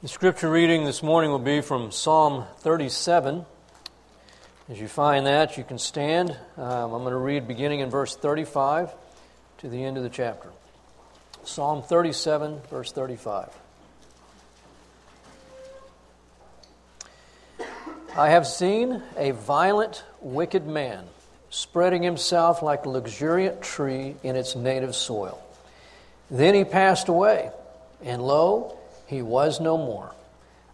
The scripture reading this morning will be from Psalm 37. As you find that, you can stand. Um, I'm going to read beginning in verse 35 to the end of the chapter. Psalm 37, verse 35. I have seen a violent, wicked man spreading himself like a luxuriant tree in its native soil. Then he passed away, and lo, he was no more.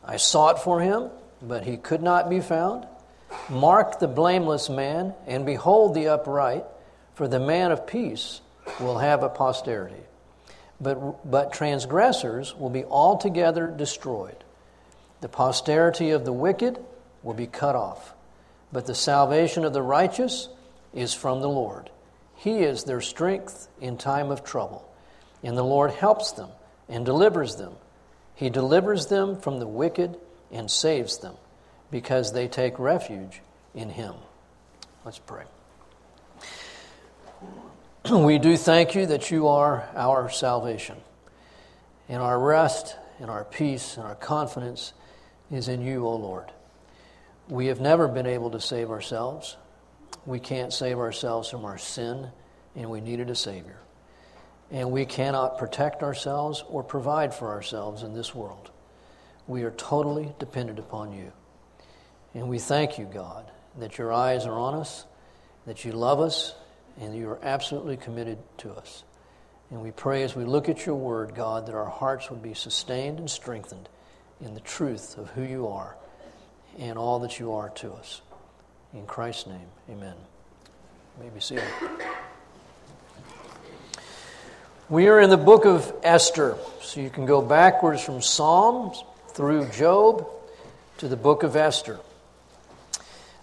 I sought for him, but he could not be found. Mark the blameless man, and behold the upright, for the man of peace will have a posterity. But, but transgressors will be altogether destroyed. The posterity of the wicked will be cut off. But the salvation of the righteous is from the Lord. He is their strength in time of trouble. And the Lord helps them and delivers them. He delivers them from the wicked and saves them because they take refuge in Him. Let's pray. We do thank you that you are our salvation. And our rest and our peace and our confidence is in you, O Lord. We have never been able to save ourselves. We can't save ourselves from our sin, and we needed a Savior and we cannot protect ourselves or provide for ourselves in this world. We are totally dependent upon you. And we thank you, God, that your eyes are on us, that you love us, and you are absolutely committed to us. And we pray as we look at your word, God, that our hearts would be sustained and strengthened in the truth of who you are and all that you are to us. In Christ's name, amen. May be. We are in the book of Esther, so you can go backwards from Psalms through Job to the book of Esther.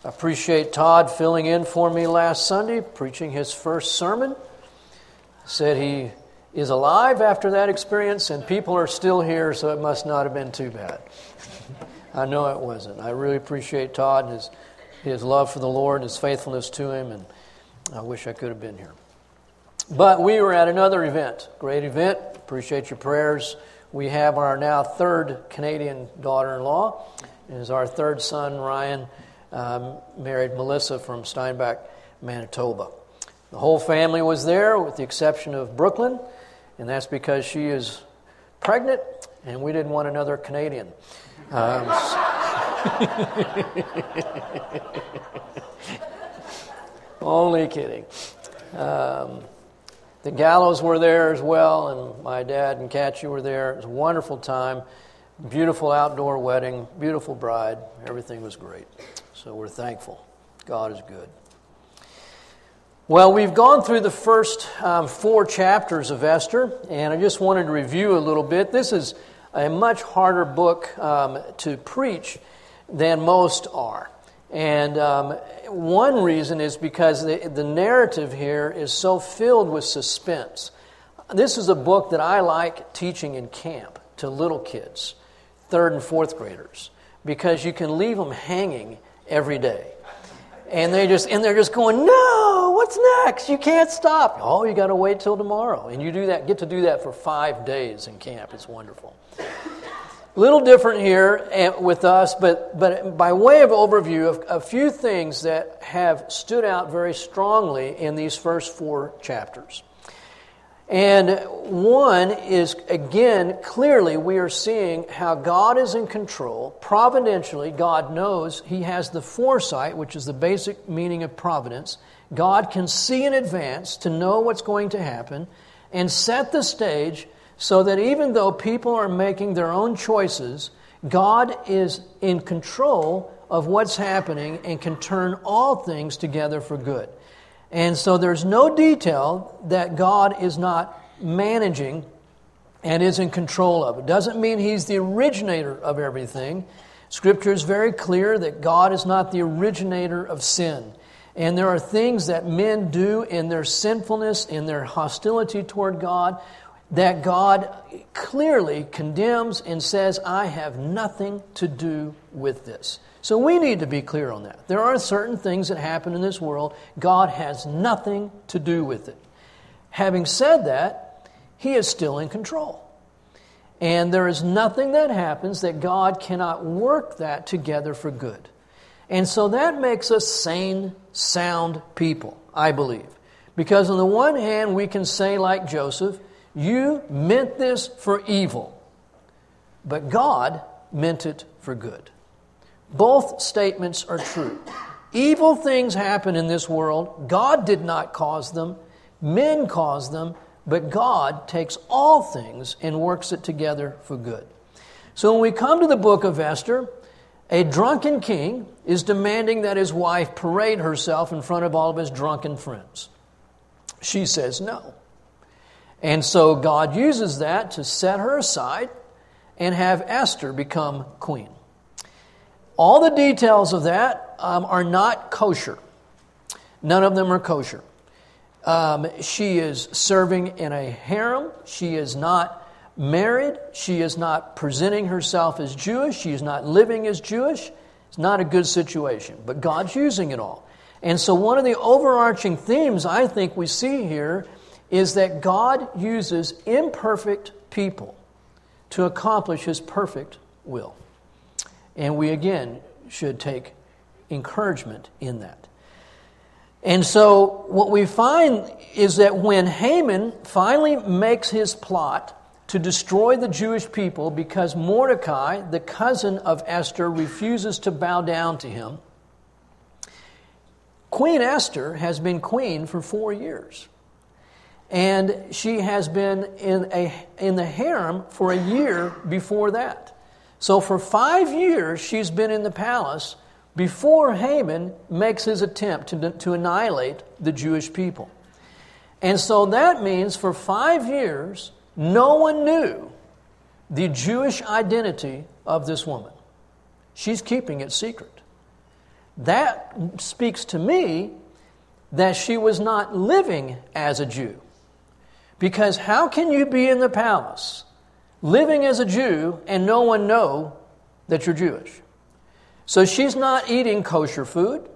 I appreciate Todd filling in for me last Sunday, preaching his first sermon. Said he is alive after that experience, and people are still here, so it must not have been too bad. I know it wasn't. I really appreciate Todd and his, his love for the Lord and his faithfulness to him, and I wish I could have been here. But we were at another event, great event. Appreciate your prayers. We have our now third Canadian daughter in law. Is our third son, Ryan, um, married Melissa from Steinbach, Manitoba. The whole family was there, with the exception of Brooklyn, and that's because she is pregnant and we didn't want another Canadian. Um, only kidding. Um, the Gallows were there as well, and my dad and Kathy were there. It was a wonderful time. Beautiful outdoor wedding, beautiful bride. Everything was great. So we're thankful. God is good. Well, we've gone through the first um, four chapters of Esther, and I just wanted to review a little bit. This is a much harder book um, to preach than most are. And um, one reason is because the, the narrative here is so filled with suspense. This is a book that I like teaching in camp to little kids, third and fourth graders, because you can leave them hanging every day. And they just and they're just going, no, what's next? You can't stop. Oh, you got to wait till tomorrow, and you do that. Get to do that for five days in camp. It's wonderful. Little different here eh, with us, but, but by way of overview, a few things that have stood out very strongly in these first four chapters. And one is, again, clearly we are seeing how God is in control. Providentially, God knows He has the foresight, which is the basic meaning of providence. God can see in advance to know what's going to happen and set the stage so that even though people are making their own choices, God is in control of what's happening and can turn all things together for good. And so there's no detail that God is not managing and is in control of. It doesn't mean He's the originator of everything. Scripture is very clear that God is not the originator of sin. And there are things that men do in their sinfulness, in their hostility toward God, that God clearly condemns and says, I have nothing to do with this. So we need to be clear on that. There are certain things that happen in this world, God has nothing to do with it. Having said that, He is still in control. And there is nothing that happens that God cannot work that together for good. And so that makes us sane, sound people, I believe. Because on the one hand, we can say, like Joseph, you meant this for evil, but God meant it for good. Both statements are true. Evil things happen in this world. God did not cause them, men caused them, but God takes all things and works it together for good. So when we come to the book of Esther, a drunken king is demanding that his wife parade herself in front of all of his drunken friends. She says no. And so God uses that to set her aside and have Esther become queen. All the details of that um, are not kosher. None of them are kosher. Um, she is serving in a harem. She is not married. She is not presenting herself as Jewish. She is not living as Jewish. It's not a good situation, but God's using it all. And so, one of the overarching themes I think we see here is that God uses imperfect people to accomplish his perfect will. And we again should take encouragement in that. And so, what we find is that when Haman finally makes his plot to destroy the Jewish people because Mordecai, the cousin of Esther, refuses to bow down to him, Queen Esther has been queen for four years. And she has been in, a, in the harem for a year before that. So, for five years, she's been in the palace before Haman makes his attempt to, to annihilate the Jewish people. And so that means for five years, no one knew the Jewish identity of this woman. She's keeping it secret. That speaks to me that she was not living as a Jew. Because how can you be in the palace living as a Jew and no one know that you're Jewish? So she's not eating kosher food.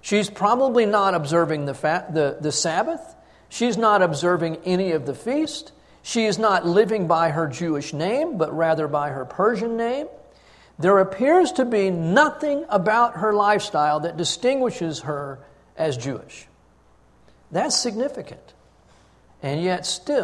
She's probably not observing the, fa- the, the Sabbath. She's not observing any of the feast. She is not living by her Jewish name, but rather by her Persian name. There appears to be nothing about her lifestyle that distinguishes her as Jewish. That's significant. And yet, still,